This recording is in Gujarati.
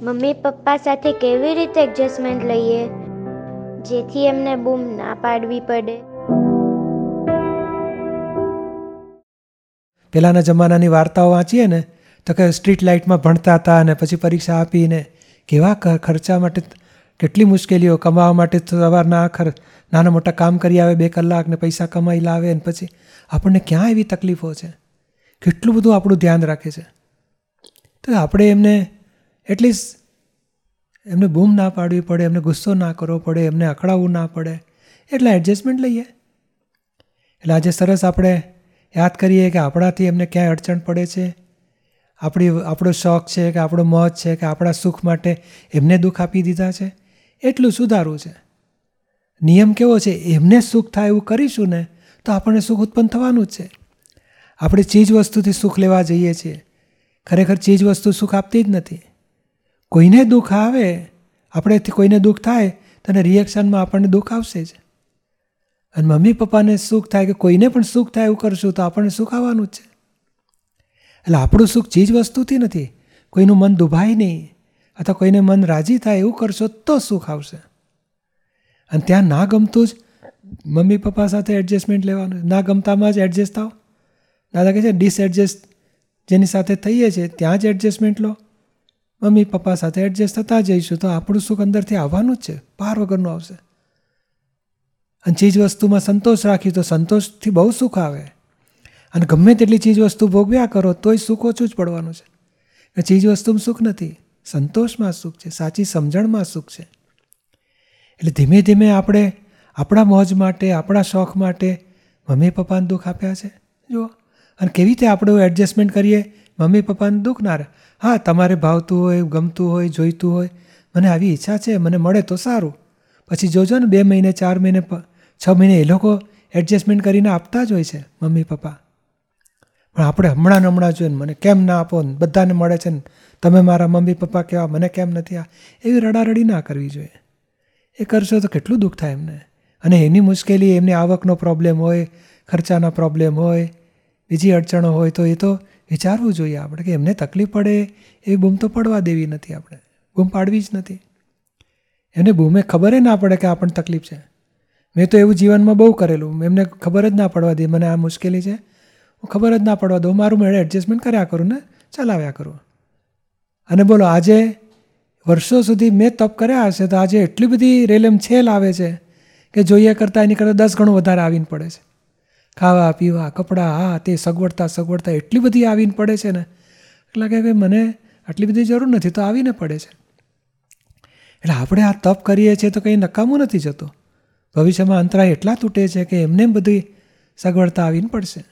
મમ્મી પપ્પા સાથે કેવી રીતે એડજસ્ટમેન્ટ લઈએ? જેથી એમને બૂમ ના પાડવી પડે. પહેલાંના જમાનાની વાર્તાઓ વાંચીએ ને, તો કે સ્ટ્રીટ લાઇટમાં ભણતા હતા અને પછી પરીક્ષા આપીને કેવા ખર્ચા માટે કેટલી મુશ્કેલીઓ કમાવા માટે સવારના આખર નાના મોટા કામ કરી આવે બે કલાક ને પૈસા કમાઈ લાવે ને પછી આપણને ક્યાં એવી તકલીફો છે? કેટલું બધું આપણું ધ્યાન રાખે છે? તો આપણે એમને એટલીસ્ટ એમને બૂમ ના પાડવી પડે, એમને ગુસ્સો ના કરવો પડે, એમને અકળાવવું ના પડે. એટલે એડજસ્ટમેન્ટ લઈએ. એટલે આજે સરસ આપણે યાદ કરીએ કે આપણાથી એમને ક્યાંય અડચણ પડે છે. આપણી, આપણો શોખ છે કે આપણો મોજ છે કે આપણા સુખ માટે એમને દુઃખ આપી દીધા છે. એટલું સુધારવું છે. નિયમ કેવો છે? એમને સુખ થાય એવું કરીશું ને, તો આપણને સુખ ઉત્પન્ન થવાનું જ છે. આપણે ચીજ વસ્તુથી સુખ લેવા જઈએ છીએ. ખરેખર ચીજ વસ્તુ સુખ આપતી જ નથી. કોઈને દુઃખ આવે આપણેથી કોઈને દુઃખ થાય તો એને રિએક્શનમાં આપણને દુઃખ આવશે જ. અને મમ્મી પપ્પાને સુખ થાય કે કોઈને પણ સુખ થાય એવું કરશું તો આપણને સુખ આવવાનું જ છે. એટલે આપણું સુખ ચીજ વસ્તુથી નથી. કોઈનું મન દુભાય નહીં. અથવા કોઈને મન રાજી થાય એવું કરશો તો સુખ આવશે. અને ત્યાં ના ગમતું જ મમ્મી પપ્પા સાથે એડજસ્ટમેન્ટ લેવાનું. ના ગમતામાં જ એડજસ્ટ થાવ. દાદા કહે છે ડિસએડજસ્ટ જેની સાથે થઈએ છીએ ત્યાં જ એડજસ્ટમેન્ટ લો. મમ્મી, પપ્પા સાથે એડજસ્ટ થતા જઈશું તો આપણું સુખ અંદરથી આવવાનું જ છે. પાર વગરનું આવશે. અને ચીજ વસ્તુમાં સંતોષ રાખી તો સંતોષથી બહુ સુખ આવે. અને ગમે તેટલી ચીજ વસ્તુ ભોગવ્યા કરો, તોય સુખ ઓછું જ પડવાનું છે. એ ચીજ વસ્તુમાં સુખ નથી, સંતોષમાં સુખ છે, સાચી સમજણમાં સુખ છે. એટલે ધીમે ધીમે આપણે આપણા મોજ માટે, આપણા શોખ માટે મમ્મી પપ્પાને દુઃખ આપ્યા છે. જુઓ. અને કેવી રીતે આપણે એડજસ્ટમેન્ટ કરીએ? મમ્મી પપ્પાને દુઃખ ના રહે. હા, તમારે ભાવતું હોય, ગમતું હોય, જોઈતું હોય. મને આવી ઈચ્છા છે, મને મળે તો સારું. પછી જોજો ને બે મહિને, ચાર મહિને છ મહિને એ લોકો એડજસ્ટમેન્ટ કરીને આપતા જ હોય છે, મમ્મી પપ્પા. પણ આપણે હમણાં હમણાં જોઈએ ને, મને કેમ ના આપો ને, બધાને મળે છે ને, તમે મારા મમ્મી પપ્પા કહેવા મને કેમ નથી આ, એવી રડારડી ના કરવી જોઈએ. એ કરશો તો કેટલું દુઃખ થાય એમને. અને એની મુશ્કેલી, એમની આવકનો પ્રોબ્લેમ હોય, ખર્ચાના પ્રોબ્લેમ હોય, બીજી અડચણો હોય તો એ તો વિચારવું જોઈએ આપણે કે એમને તકલીફ પડે એ બૂમ તો પડવા દેવી નથી આપણે. બૂમ પાડવી જ નથી. એને બૂમે ખબર ના પડે કે આપણને તકલીફ છે. મેં તો એવું જીવનમાં બહુ કરેલું. એમને ખબર જ ના પડવા દે મને આ મુશ્કેલી છે. હું ખબર જ ના પડવા દઉં. મારું મેળે એડજસ્ટમેન્ટ કર્યા કરું ને ચલાવ્યા કરું. અને બોલો, આજે વર્ષો સુધી મેં તપ કર્યા હશે તો આજે એટલી બધી રેલેમ છેલ આવે છે કે જોઈએ કરતાં એની કરતાં દસ ગણું વધારે આવીને પડે છે. ખાવા, પીવા, કપડાં હા તે સગવડતા સગવડતા એટલી બધી આવીને પડે છે ને. એટલે કે મને આટલી બધી જરૂર નથી, તો આવીને પડે છે. એટલે આપણે આ તપ કરીએ છીએ તો કંઈ નકામું નથી જતું. ભવિષ્યમાં અંતરાય એટલા તૂટે છે કે એમને બધી સગવડતા આવીને પડશે.